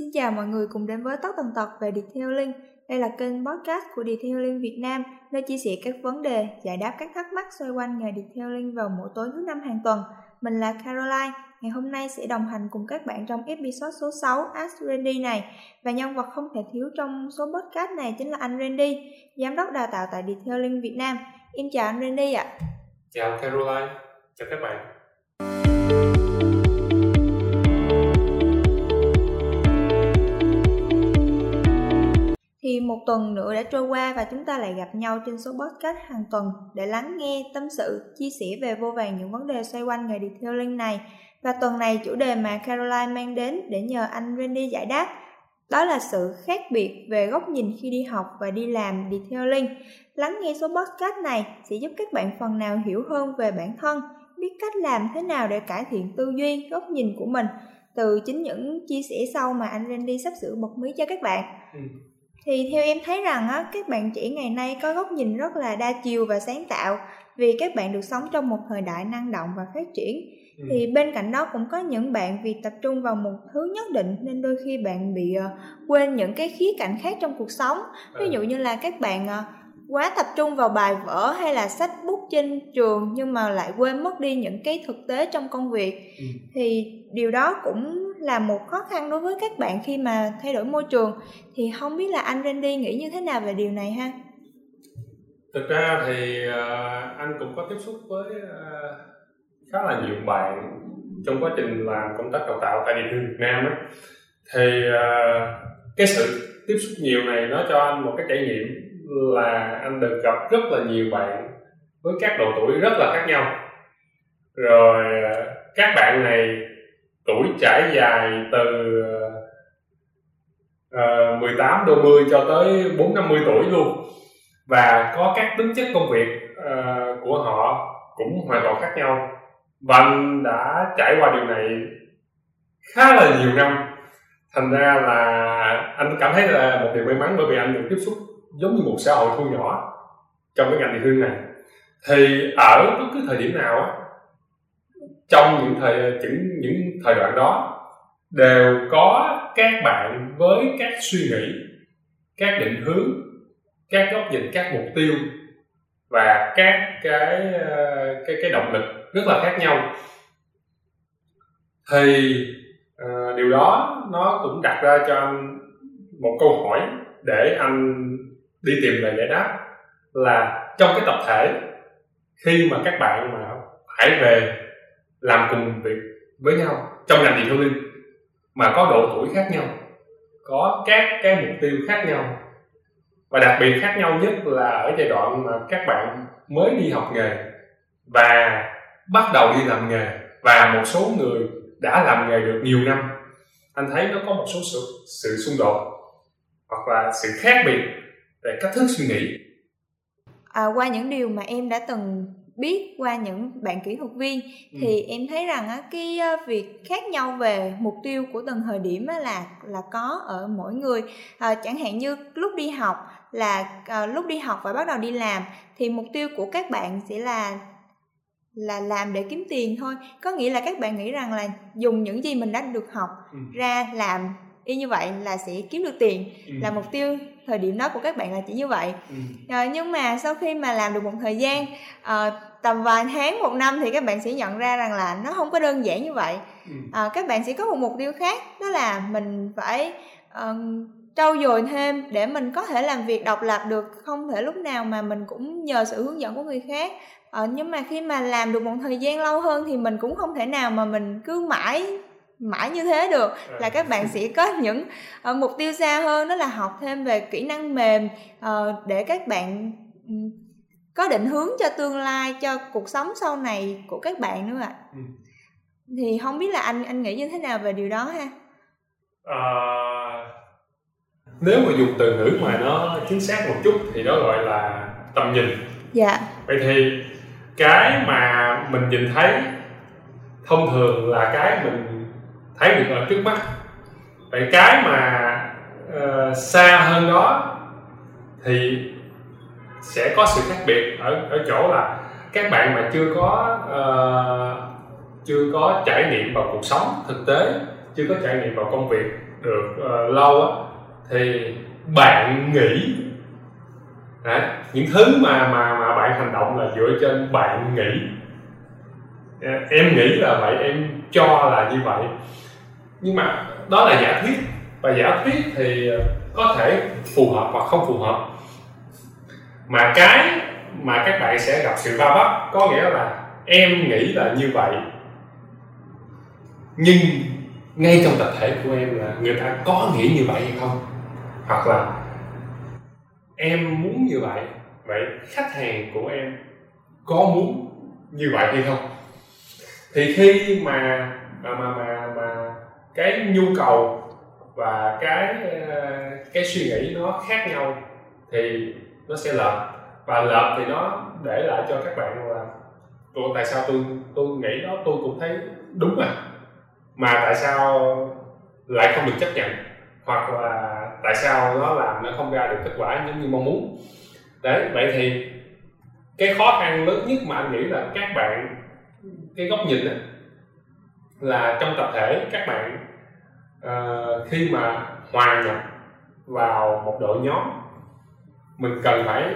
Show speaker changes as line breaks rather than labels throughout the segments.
Xin chào mọi người cùng đến với tóc Tần Tật về Detailing. Đây là kênh podcast của Detailing Việt Nam, nơi chia sẻ các vấn đề, giải đáp các thắc mắc xoay quanh nghề Detailing vào mỗi tối thứ năm hàng tuần. Mình là Caroline, ngày hôm nay sẽ đồng hành cùng các bạn trong episode số 6 Ask Randy này. Và nhân vật không thể thiếu trong số podcast này chính là anh Randy, giám đốc đào tạo tại Detailing Việt Nam. Em chào anh Randy ạ.
Chào Caroline, chào các bạn.
Thì một tuần nữa đã trôi qua và chúng ta lại gặp nhau trên số podcast hàng tuần để lắng nghe, tâm sự, chia sẻ về vô vàng những vấn đề xoay quanh nghề detailing này. Và tuần này chủ đề mà Caroline mang đến để nhờ anh Randy giải đáp đó là sự khác biệt về góc nhìn khi đi học và đi làm detailing. Lắng nghe số podcast này sẽ giúp các bạn phần nào hiểu hơn về bản thân, biết cách làm thế nào để cải thiện tư duy, góc nhìn của mình từ chính những chia sẻ sau mà anh Randy sắp sửa bật mí cho các bạn. Ừ thì theo em thấy rằng á các bạn trẻ ngày nay có góc nhìn rất là đa chiều và sáng tạo vì các bạn được sống trong một thời đại năng động và phát triển ừ. thì bên cạnh đó cũng có những bạn vì tập trung vào một thứ nhất định nên đôi khi bạn bị uh, quên những cái khía cạnh khác trong cuộc sống ví ừ. dụ như là các bạn uh, quá tập trung vào bài vở hay là sách bút trên trường nhưng mà lại quên mất đi những cái thực tế trong công việc ừ. thì điều đó cũng là một khó khăn đối với các bạn khi mà thay đổi môi trường. Thì không biết là anh Randy nghĩ như thế nào về điều này ha?
Thực ra thì uh, anh cũng có tiếp xúc với uh, khá là nhiều bạn trong quá trình làm công tác đào tạo tại địa phương Việt Nam ấy. thì uh, cái sự tiếp xúc nhiều này nó cho anh một cái trải nghiệm là anh được gặp rất là nhiều bạn với các độ tuổi rất là khác nhau. Rồi các bạn này tuổi trải dài từ ờ, uh, 18 đô mươi cho tới 4 50 tuổi luôn. Và có các tính chất công việc uh, của họ cũng hoàn toàn khác nhau. Và anh đã trải qua điều này khá là nhiều năm. Thành ra là anh cảm thấy là một điều may mắn bởi vì anh được tiếp xúc giống như một xã hội thu nhỏ trong cái ngành địa thương này. Thì ở bất cứ thời điểm nào á trong những thời những những thời đoạn đó đều có các bạn với các suy nghĩ các định hướng các góc nhìn các mục tiêu và các cái cái cái động lực rất là khác nhau. Thì uh, điều đó nó cũng đặt ra cho anh một câu hỏi để anh đi tìm lời giải đáp là trong cái tập thể khi mà các bạn mà phải về làm cùng việc với nhau. Trong ngành điện linh mà có độ tuổi khác nhau có các cái mục tiêu khác nhau và đặc biệt khác nhau nhất là ở giai đoạn mà các bạn mới đi học nghề và bắt đầu đi làm nghề và một số người đã làm nghề được nhiều năm. Anh thấy nó có một số sự, sự xung đột hoặc là sự khác biệt về cách thức suy nghĩ.
À, qua những điều mà em đã từng biết qua những bạn kỹ thuật viên ừ. thì em thấy rằng á cái ờ, việc khác nhau về mục tiêu của từng thời điểm á là là có ở mỗi người à, chẳng hạn như lúc đi học là à, lúc đi học và bắt đầu đi làm thì mục tiêu của các bạn sẽ là là làm để kiếm tiền thôi có nghĩa là các bạn nghĩ rằng là dùng những gì mình đã được học ừ. ra làm y như vậy là sẽ kiếm được tiền ừ. là mục tiêu thời điểm đó của các bạn là chỉ như vậy ừ. à, nhưng mà sau khi mà làm được một thời gian à, tầm vài tháng một năm thì các bạn sẽ nhận ra rằng là nó không có đơn giản như vậy ừ. à, các bạn sẽ có một mục tiêu khác đó là mình phải uh, trau dồi thêm để mình có thể làm việc độc lập được không thể lúc nào mà mình cũng nhờ sự hướng dẫn của người khác ờ, nhưng mà khi mà làm được một thời gian lâu hơn thì mình cũng không thể nào mà mình cứ mãi mãi như thế được là các bạn sẽ có những uh, mục tiêu xa hơn đó là học thêm về kỹ năng mềm uh, để các bạn um, có định hướng cho tương lai cho cuộc sống sau này của các bạn nữa ạ. Ừ. thì không biết là anh anh nghĩ như thế nào về điều đó ha? À,
nếu mà dùng từ ngữ mà nó chính xác một chút thì đó gọi là tầm nhìn.
Dạ.
Vậy thì cái mà mình nhìn thấy thông thường là cái mình thấy được ở trước mắt. Vậy cái mà uh, xa hơn đó thì sẽ có sự khác biệt ở ở chỗ là các bạn mà chưa có uh, chưa có trải nghiệm vào cuộc sống thực tế chưa có trải nghiệm vào công việc được uh, lâu á thì bạn nghĩ Đấy, những thứ mà mà mà bạn hành động là dựa trên bạn nghĩ. Em nghĩ là vậy em cho là như vậy nhưng mà đó là giả thuyết. Và giả thuyết thì ờ, có thể phù hợp hoặc không phù hợp. Mà cái mà các bạn sẽ gặp sự va vấp có nghĩa là em nghĩ là như vậy. Nhưng ngay trong tập thể của em là người ta có nghĩ như vậy hay không? Hoặc là em muốn như vậy vậy khách hàng của em có muốn như vậy hay không? Thì khi mà mà mà, mà cái nhu cầu và cái ờ, cái suy nghĩ nó khác nhau thì nó sẽ lợp và lợp thì nó để lại cho các bạn là tôi tại sao tôi tôi nghĩ đó tôi cũng thấy đúng mà mà tại sao lại không được chấp nhận? Hoặc là tại sao nó làm nó không ra được kết quả giống như mong muốn? Đấy vậy thì cái khó khăn lớn nhất mà anh nghĩ là các bạn cái góc nhìn đó, là trong tập thể các bạn uh, khi mà hòa nhập vào một đội nhóm mình cần phải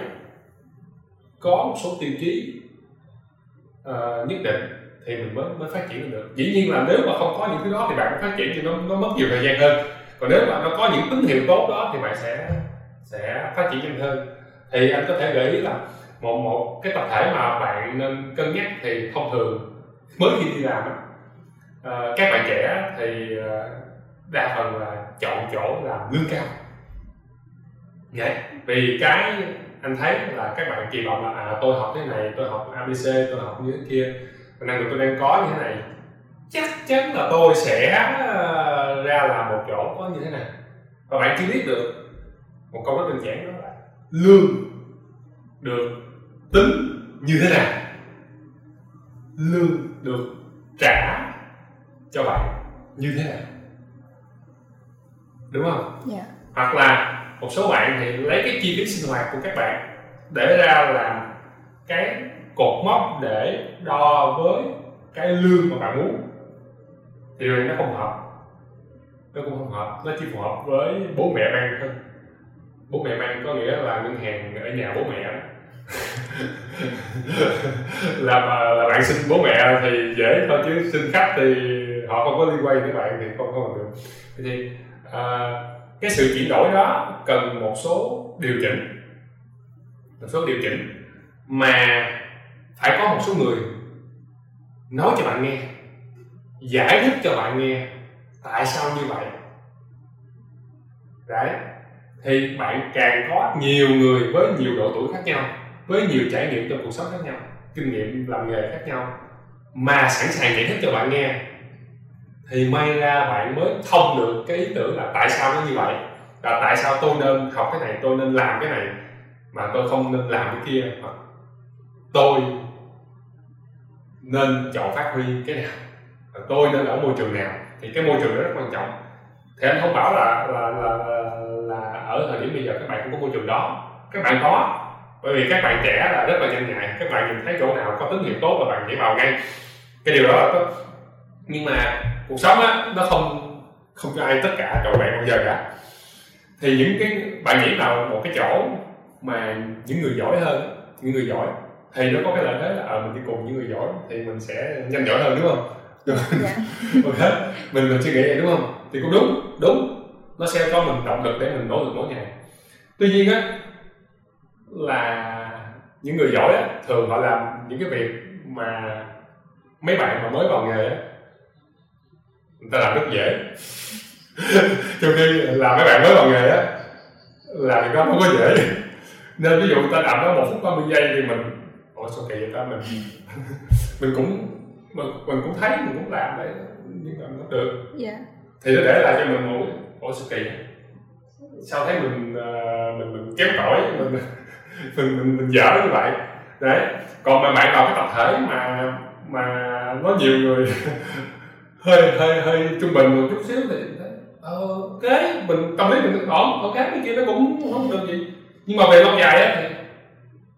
có một số tiêu chí uh, nhất định thì mình mới mới phát triển được. Dĩ nhiên là nếu mà không có những thứ đó thì bạn phát triển thì nó nó mất nhiều thời gian hơn. Còn nếu mà nó có những tín hiệu tốt đó thì bạn sẽ sẽ phát triển nhanh hơn. Thì anh có thể gợi ý là một một cái tập thể mà bạn nên cân nhắc thì thông thường mới khi đi làm Ờ, các bạn trẻ thì uh, đa phần là chọn chỗ làm lương cao Đấy. vì cái anh thấy là các bạn kỳ vọng là à tôi học thế này tôi học abc tôi học như thế kia năng lực tôi đang có như thế này chắc chắn là tôi sẽ ờ, ra làm một chỗ có như thế này và bạn chưa biết được một câu rất đơn giản đó là lương được tính như thế nào lương được trả cho bạn như thế nào? Đúng không?
Yeah. Dạ.
hoặc là một số bạn thì lấy cái chi phí sinh hoạt của các bạn để ra làm cái cột mốc để đo với cái lương mà bạn muốn. Thì nó không hợp. Nó cũng không hợp. Nó chỉ phù hợp với bố mẹ bạn thôi. Bố mẹ bạn có nghĩa là ngân hàng ở nhà bố mẹ. Là là bạn xin bố mẹ thì dễ thôi chứ xin khách thì họ không có liên quan với bạn thì không không được. Thì à, cái sự chuyển đổi đó cần một số điều chỉnh. Một số điều chỉnh mà phải có một số người nói cho bạn nghe giải thích cho bạn nghe tại sao như vậy. Đấy thì bạn càng có nhiều người với nhiều độ tuổi khác nhau với nhiều trải nghiệm trong cuộc sống khác nhau kinh nghiệm làm nghề khác nhau mà sẵn sàng giải thích cho bạn nghe thì may ra bạn mới thông được cái ý tưởng là tại sao nó như vậy là tại sao tôi nên học cái này tôi nên làm cái này mà tôi không nên làm cái kia. Hoặc tôi nên chọn phát huy cái nào tôi nên ở môi trường nào thì cái môi trường đó rất quan trọng. Thì anh không bảo là là là, là, ở thời điểm bây giờ các bạn không có môi trường đó. Các bạn có bởi vì các bạn trẻ là rất là nhanh nhạy. Các bạn nhìn thấy chỗ nào có tín hiệu tốt là bạn nhảy vào ngay. Cái điều đó là tốt nhưng mà cuộc sống á nó không không cho ai tất cả trọn vẹn bao giờ cả. Thì những cái bạn nhảy vào một cái chỗ mà những người giỏi hơn những người giỏi thì nó có cái lợi thế là à, mình đi cùng những người giỏi thì mình sẽ nhanh giỏi hơn đúng không? Dạ. ok mình mình suy nghĩ vậy đúng không? Thì cũng đúng đúng. Nó sẽ có mình động lực để mình nỗ lực mỗi ngày. Tuy nhiên á là những người giỏi á thường họ làm những cái việc mà mấy bạn mà mới vào nghề á người ta làm rất dễ. Trong khi là mấy bạn mới vào nghề á làm việc đó không có dễ. Nên ví dụ người ta làm đó một phút 30 giây thì mình ủa sao kỳ vậy ta? Mình mình cũng mình, mình cũng thấy mình cũng làm đấy nhưng mà nó được.
Yeah.
thì nó để lại cho mình một ủa sao kỳ sao thấy mình uh, mình mình kém cỏi mình mình mình, mình dở như vậy. Đấy. Còn mà bạn vào cái tập thể mà mà có nhiều người hơi hơi hơi trung bình một chút xíu thì ờ, ok mình tâm lý mình ổn ok cái kia nó cũng không được gì. Nhưng mà về lâu dài á thì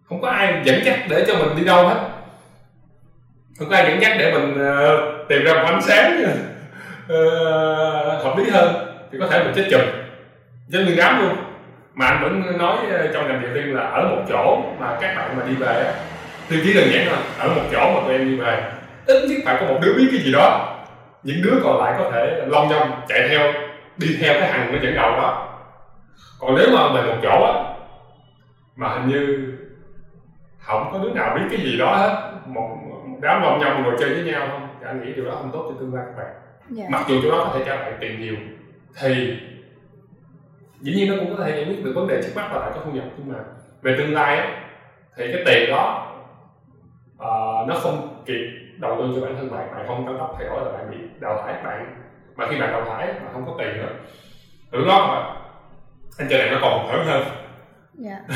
không có ai dẫn dắt để cho mình đi đâu hết. Không có ai dẫn dắt để mình uh, tìm ra một ánh sáng uh, hợp lý hơn thì có thể mình chết chùm chết nguyên đám luôn. Mà anh vẫn nói trong ngành điều tiên là ở một chỗ mà các bạn mà đi về á tiêu chí đơn giản thôi ở một chỗ mà tụi em đi về. Ít nhất phải có một đứa biết cái gì đó những đứa còn lại có thể long nhong chạy theo đi theo cái hàng nó dẫn đầu đó. Còn nếu mà về một chỗ á mà hình như không có đứa nào biết cái gì đó hết. Một, đám long nhong ngồi chơi với nhau không? Thì anh nghĩ điều đó không tốt cho tương lai các bạn.
Dạ.
Mặc dù chỗ đó có thể cho bạn tiền nhiều thì dĩ nhiên nó cũng có thể giải quyết được vấn đề trước mắt là bạn có thu nhập nhưng mà về tương lai á, thì cái tiền đó ờ, nó không kịp đầu tư cho bản thân bạn bạn không tăng tốc thay đổi là bạn bị đào thải bạn mà khi bạn đào thải mà không có tiền nữa. Từ đó mà. Anh chơi này nó còn hụt hẫng hơn.
Dạ.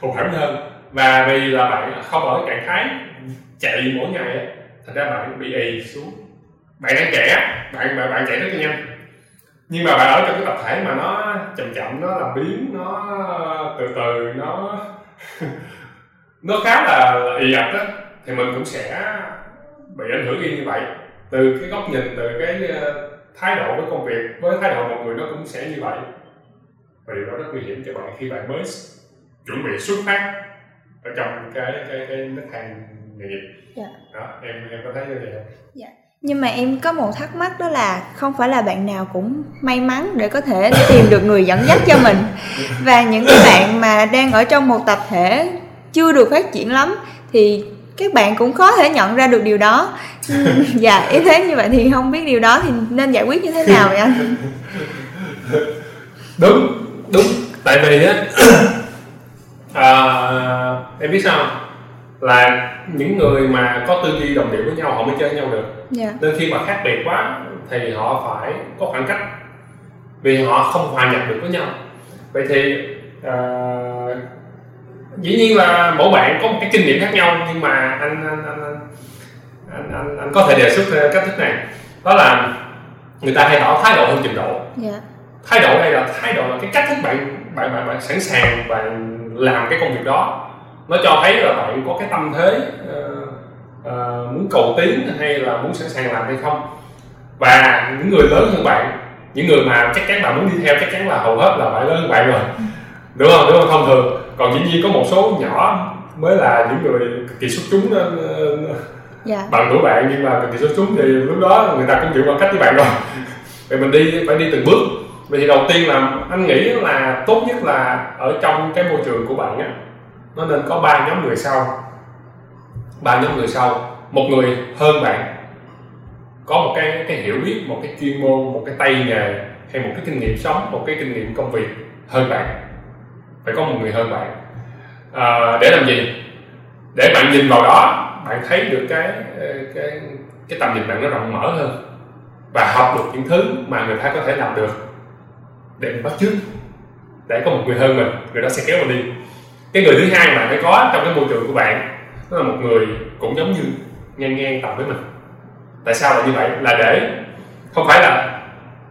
Hụt hẫng hơn. Và vì là bạn không ở trạng thái chạy mỗi ngày thành ra bạn bị ì xuống. Bạn đang trẻ bạn bạn, bạn chạy rất là nhanh. Nhưng mà bạn ở trong cái tập thể mà nó chậm chậm nó làm biến nó từ từ nó nó khá là, là ì ạch á thì mình cũng sẽ bị ảnh hưởng như vậy. Từ cái góc nhìn từ cái ờ, thái độ với công việc với thái độ mọi người nó cũng sẽ như vậy. Và điều đó rất nguy hiểm cho bạn khi bạn mới chuẩn bị xuất phát ở trong cái cái cái nước thang nghề nghiệp.
Dạ.
đó em em có thấy như vậy không?
Nhưng mà em có một thắc mắc đó là không phải là bạn nào cũng may mắn để có thể tìm được người dẫn dắt cho mình. Và những cái bạn mà đang ở trong một tập thể chưa được phát triển lắm thì các bạn cũng khó thể nhận ra được điều đó. Dạ ý thế như vậy thì không biết điều đó thì nên giải quyết như thế nào vậy anh?
Đúng đúng. Tại vì á à, em biết sao là những người mà có tư duy đồng điệu với nhau họ mới chơi với nhau được.
Dạ.
Nên khi mà khác biệt quá thì họ phải có khoảng cách. Vì họ không hòa nhập được với nhau. Vậy thì à, dĩ nhiên là mỗi bạn có một cái kinh nghiệm khác nhau nhưng mà anh anh anh anh anh, anh, anh có thể đề xuất ra cách thức này. Đó là người ta hay bảo thái độ hơn trình độ.
Dạ.
Thái độ đây là thái độ là cái cách thức bạn bạn bạn, bạn sẵn sàng bạn làm cái công việc đó. Nó cho thấy là bạn có cái tâm thế ờ, ờ, muốn cầu tiến hay là muốn sẵn sàng làm hay không. Và những người lớn hơn bạn những người mà chắc chắn bạn muốn đi theo chắc chắn là hầu hết là phải lớn hơn bạn rồi. Đúng không? Đúng không? Thông thường còn dĩ nhiên có một số nhỏ mới là những người cực kỳ xuất chúng nên ờ,
dạ.
bằng tuổi bạn nhưng mà cực kỳ xuất chúng thì lúc đó người ta cũng chịu khoảng cách với bạn rồi. Vậy mình đi phải đi từng bước. Vậy thì đầu tiên là anh nghĩ là tốt nhất là ở trong cái môi trường của bạn á nó nên có ba nhóm người sau. Ba nhóm người sau. Một người hơn bạn. Có một cái cái hiểu biết một cái chuyên môn một cái tay nghề hay một cái kinh nghiệm sống một cái kinh nghiệm công việc hơn bạn phải có một người hơn bạn. À, để làm gì? Để bạn nhìn vào đó bạn thấy được cái cái cái tầm nhìn bạn nó rộng mở hơn và học được những thứ mà người ta có thể làm được để mình bắt chước. Để có một người hơn mình người đó sẽ kéo mình đi. Cái người thứ hai mà phải có trong cái môi trường của bạn đó là một người cũng giống như ngang ngang tầm với mình. Tại sao lại như vậy? Là để không phải là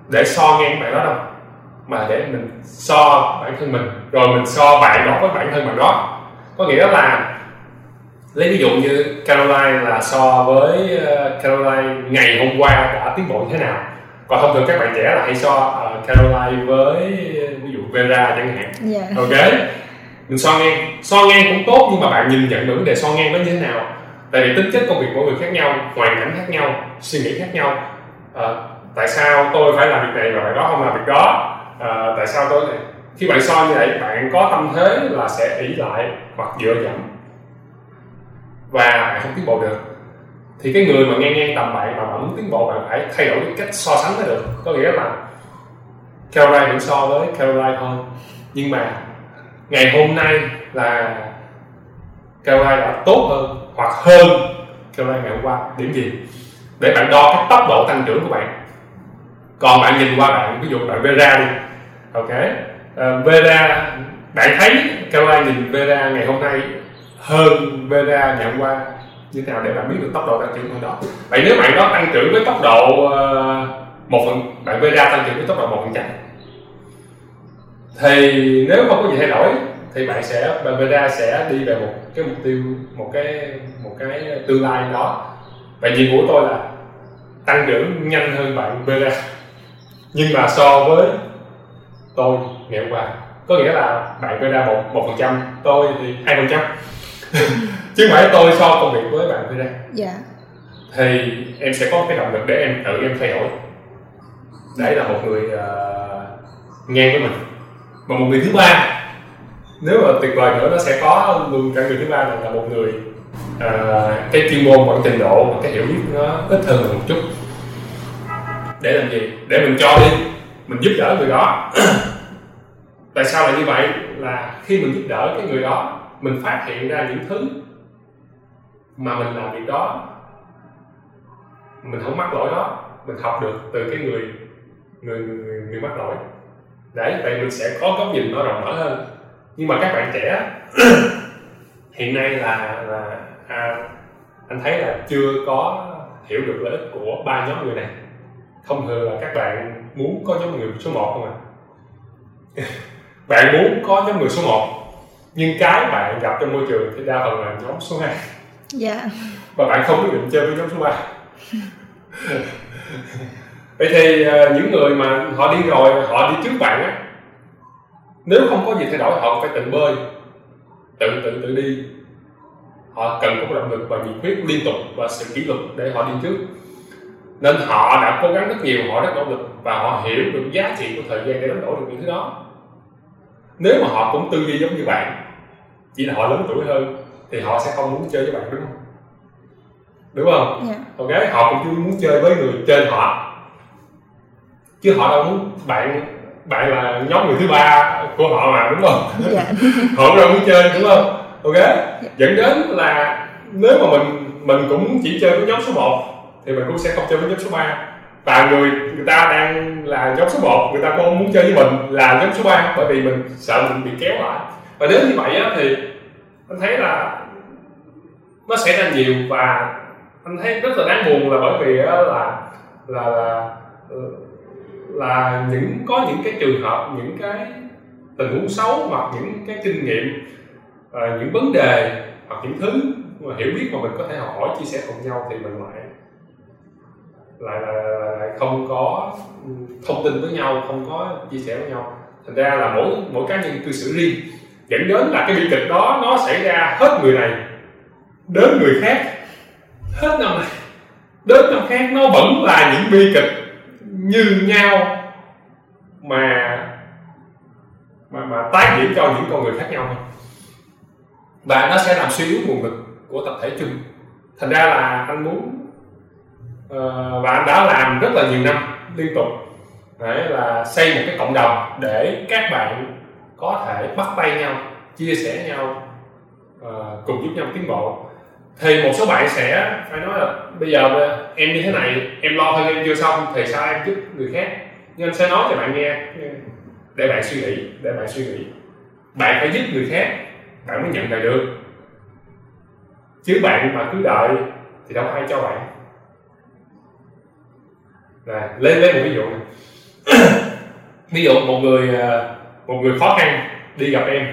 để so ngang bạn đó đâu mà để mình so bản thân mình rồi mình so bạn đó với bản thân bạn đó. Có nghĩa là lấy ví dụ như Caroline là so với ờ, Caroline ngày hôm qua đã tiến bộ như thế nào. Còn thông thường các bạn trẻ là hay so ờ, Caroline với ví dụ Vera chẳng hạn.
Dạ.
Ok? Mình so ngang. So ngang cũng tốt nhưng mà bạn nhìn nhận được vấn đề so ngang nó như thế nào. Tại vì tính chất công việc mỗi người khác nhau hoàn cảnh khác nhau suy nghĩ khác nhau. Ờ, tại sao tôi phải làm việc này và bạn đó không làm việc đó à, tại sao tôi khi bạn soi như vậy bạn có tâm thế là sẽ ỷ lại hoặc dựa dẫm. Và bạn không tiến bộ được. Thì cái người mà ngang ngang tầm bạn mà bạn muốn tiến bộ bạn phải thay đổi cái cách so sánh mới được. Có nghĩa là Caroline vẫn so với Caroline thôi. Nhưng mà ngày hôm nay là Caroline đã tốt hơn hoặc hơn Caroline ngày hôm qua. Điểm gì? Để bạn đo cái tốc độ tăng trưởng của bạn. Còn bạn nhìn qua bạn ví dụ bạn Vera đi ok. Uh, Vera bạn thấy Carla nhìn Vera ngày hôm nay hơn Vera ngày hôm qua. Như thế nào để bạn biết được tốc độ tăng trưởng của đó vậy nếu bạn có tăng trưởng với tốc độ ờ, một phần bạn Vera tăng trưởng với tốc độ một phần trăm. Thì nếu không có gì thay đổi thì bạn sẽ bạn Vera sẽ đi về một cái mục tiêu một cái một cái tương lai đó. Và nhiệm vụ của tôi là tăng trưởng nhanh hơn bạn Vera. Nhưng mà so với tôi ngày hôm qua có nghĩa là bạn đưa ra một một phần trăm tôi thì hai phần trăm. Chứ không phải tôi so công việc với bạn đưa ra.
Dạ.
Thì em sẽ có cái động lực để em tự em thay đổi. Để là một người uh, ngang với mình. Và một người thứ ba nếu mà tuyệt vời nữa nó sẽ có luôn cả người thứ ba là, là một người uh, cái chuyên môn và trình độ và cái hiểu biết nó ít hơn một chút. Để làm gì? Để mình cho đi mình giúp đỡ người đó. Tại sao lại như vậy? Là khi mình giúp đỡ cái người đó mình phát hiện ra những thứ mà mình làm việc đó mình không mắc lỗi đó mình học được từ cái người người người, người mắc lỗi. Để vậy mình sẽ có góc nhìn nó rộng mở hơn. Nhưng mà các bạn trẻ hiện nay là là à, anh thấy là chưa có hiểu được lợi ích của ba nhóm người này. Thông thường là các bạn muốn có nhóm người số 1 không ạ? À? bạn muốn có nhóm người số 1 nhưng cái bạn gặp trong môi trường thì đa phần là nhóm số 2
dạ.
Và bạn không quyết định chơi với nhóm số 3 vậy thì uh, những người mà họ đi rồi họ đi trước bạn á nếu không có gì thay đổi họ phải tự bơi tự tự tự đi. Họ cần có một động lực và nhiệt huyết liên tục và sự kỷ luật để họ đi trước nên họ đã cố gắng rất nhiều họ rất nỗ lực và họ hiểu được giá trị của thời gian để đánh đổi được những thứ đó. Nếu mà họ cũng tư duy giống như bạn chỉ là họ lớn tuổi hơn thì họ sẽ không muốn chơi với bạn đúng không? Đúng không?
Yeah.
ok họ cũng chưa muốn chơi với người trên họ. Chứ họ đâu muốn bạn bạn là nhóm người thứ ba của họ mà đúng không?
Yeah.
họ đâu muốn chơi đúng không? Ok? Yeah. dẫn đến là nếu mà mình mình cũng chỉ chơi với nhóm số 1 thì mình cũng sẽ không chơi với nhóm số 3 và người người ta đang là nhóm số 1 người ta cũng không muốn chơi với mình là nhóm số 3 bởi vì mình sợ mình bị kéo lại. Và nếu như vậy á, thì anh thấy là nó xảy ra nhiều và anh thấy rất là đáng buồn là bởi vì á, là là là là những có những cái trường hợp những cái tình huống xấu hoặc những cái kinh nghiệm uh, những vấn đề hoặc những thứ mà hiểu biết mà mình có thể học hỏi chia sẻ cùng nhau thì mình lại lại là, lại không có thông tin với nhau không có chia sẻ với nhau. Thành ra là mỗi mỗi cá nhân cư xử riêng dẫn đến là cái bi kịch đó nó xảy ra hết người này đến người khác. Hết năm này đến năm khác nó vẫn là những bi kịch như nhau mà mà mà tái diễn cho những con người khác nhau. Và nó sẽ làm suy yếu nguồn lực của tập thể chung. Thành ra là anh muốn Ờ, và anh đã làm rất là nhiều năm liên tục. Để là xây một cái cộng đồng để các bạn có thể bắt tay nhau chia sẻ nhau uh, cùng giúp nhau tiến bộ. Thì một số bạn sẽ phải nói là bây giờ em như thế này em lo hơn em chưa xong thì sao em giúp người khác? Nhưng anh sẽ nói cho bạn nghe để bạn suy nghĩ để bạn suy nghĩ. Bạn phải giúp người khác bạn mới nhận lại được. Chứ bạn mà cứ đợi thì đâu ai cho bạn rồi lấy lấy một ví dụ ví dụ một người ờ, một người khó khăn đi gặp em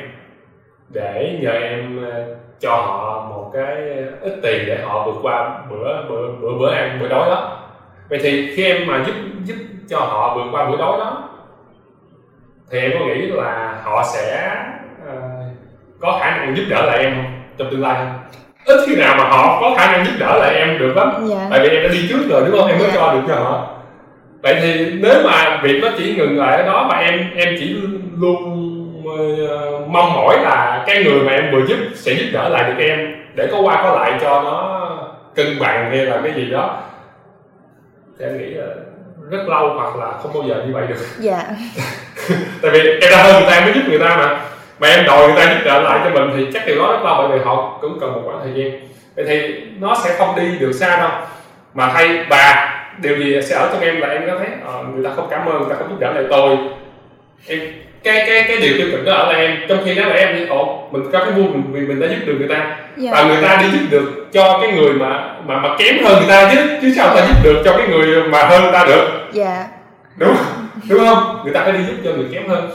để nhờ em ờ, cho họ một cái ít tiền để họ vượt qua bữa bữa bữa bữa ăn bữa đói đó. Vậy thì khi em mà giúp giúp cho họ vượt qua bữa đói đó thì em có nghĩ là họ sẽ uh, có khả năng giúp đỡ lại em không? Trong tương lai không ít khi nào mà họ có khả năng giúp đỡ lại em được lắm.
Dạ.
tại vì em đã đi trước rồi đúng không? Em mới dạ. cho được cho họ vậy thì nếu mà việc nó chỉ ngừng lại ở đó mà em em chỉ luôn uh, mong mỏi là cái người mà em vừa giúp sẽ giúp đỡ lại được em để có qua có lại cho nó cân bằng hay là cái gì đó. Thì em nghĩ là rất lâu hoặc là không bao giờ như vậy được.
Dạ.
Tại vì em đã hơn người ta mới giúp người ta mà. Mà em đòi người ta giúp đỡ lại cho mình thì chắc điều đó rất lâu bởi vì họ cũng cần một khoảng thời gian. Vậy thì nó sẽ không đi được xa đâu. Mà thay và điều gì sẽ ở trong em là em có thấy uh, người ta không cảm ơn người ta không giúp đỡ lại tôi. Em cái cái cái điều tiêu cực đó ở là em. Trong khi đó là em thì ồ mình có cái vui mình vì mình đã giúp được người ta. Dạ. và người ta đi giúp được cho cái người mà mà mà kém hơn người ta chứ chứ sao ta giúp được cho cái người mà hơn người ta được.
Dạ.
Đúng đúng không? Người ta phải đi giúp cho người kém hơn.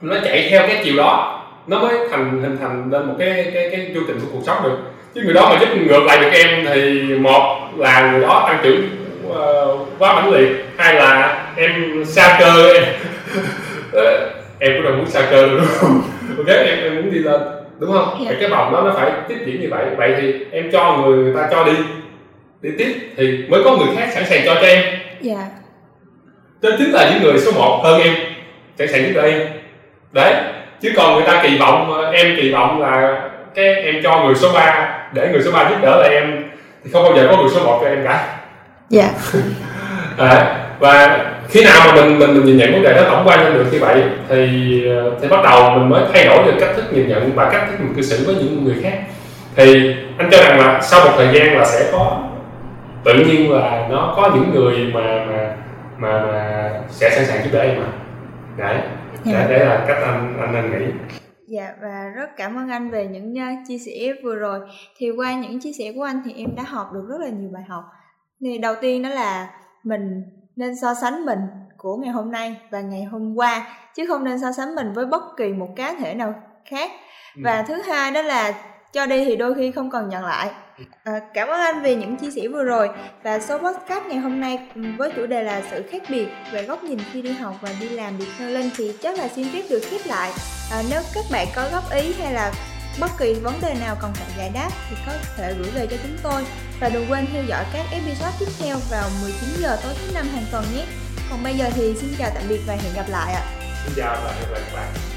Nó chạy theo cái chiều đó. Nó mới thành hình thành lên một cái cái cái chu trình của cuộc sống được. Chứ người đó mà giúp ngược lại được em thì một là người đó tăng trưởng quá mãnh liệt. Hay là em xa cơ. Em em cũng đâu muốn xa cơ đúng không? Ok em em muốn đi lên đúng không? Yeah. Dạ. cái vòng đó nó phải tiếp diễn như vậy. Vậy thì em cho người, người ta cho đi. Đi tiếp thì mới có người khác sẵn sàng cho cho em.
Dạ.
Đó chính là những người số 1 hơn em sẵn sàng giúp đỡ em. Đấy chứ còn người ta kỳ vọng em kỳ vọng là cái em cho người số 3 để người số 3 giúp đỡ lại em thì không bao giờ có người số 1 cho em cả
dạ
à, và khi nào mà mình mình, mình nhìn nhận vấn đề đó tổng quan lên được như vậy thì thì bắt đầu mình mới thay đổi được cách thức nhìn nhận và cách thức mình cư xử với những người khác thì anh cho rằng là sau một thời gian là sẽ có tự nhiên là nó có những người mà mà mà, mà sẽ sẵn sàng giúp đỡ em mà đấy dạ. đấy, là cách anh anh anh nghĩ
Dạ và rất cảm ơn anh về những uh, chia sẻ vừa rồi. Thì qua những chia sẻ của anh thì em đã học được rất là nhiều bài học. Thì đầu tiên đó là mình nên so sánh mình của ngày hôm nay và ngày hôm qua chứ không nên so sánh mình với bất kỳ một cá thể nào khác. Ừ. Và thứ hai đó là cho đi thì đôi khi không cần nhận lại À, cảm ơn anh vì những chia sẻ vừa rồi và số podcast ngày hôm nay với chủ đề là sự khác biệt về góc nhìn khi đi học và đi làm việc theo linh thì chắc là xin phép được khép lại à, nếu các bạn có góp ý hay là bất kỳ vấn đề nào cần phải giải đáp thì có thể gửi về cho chúng tôi. Và đừng quên theo dõi các episode tiếp theo vào 19 giờ tối thứ năm hàng tuần nhé. Còn bây giờ thì xin chào tạm biệt và hẹn gặp lại ạ.
Xin chào và hẹn gặp lại các bạn.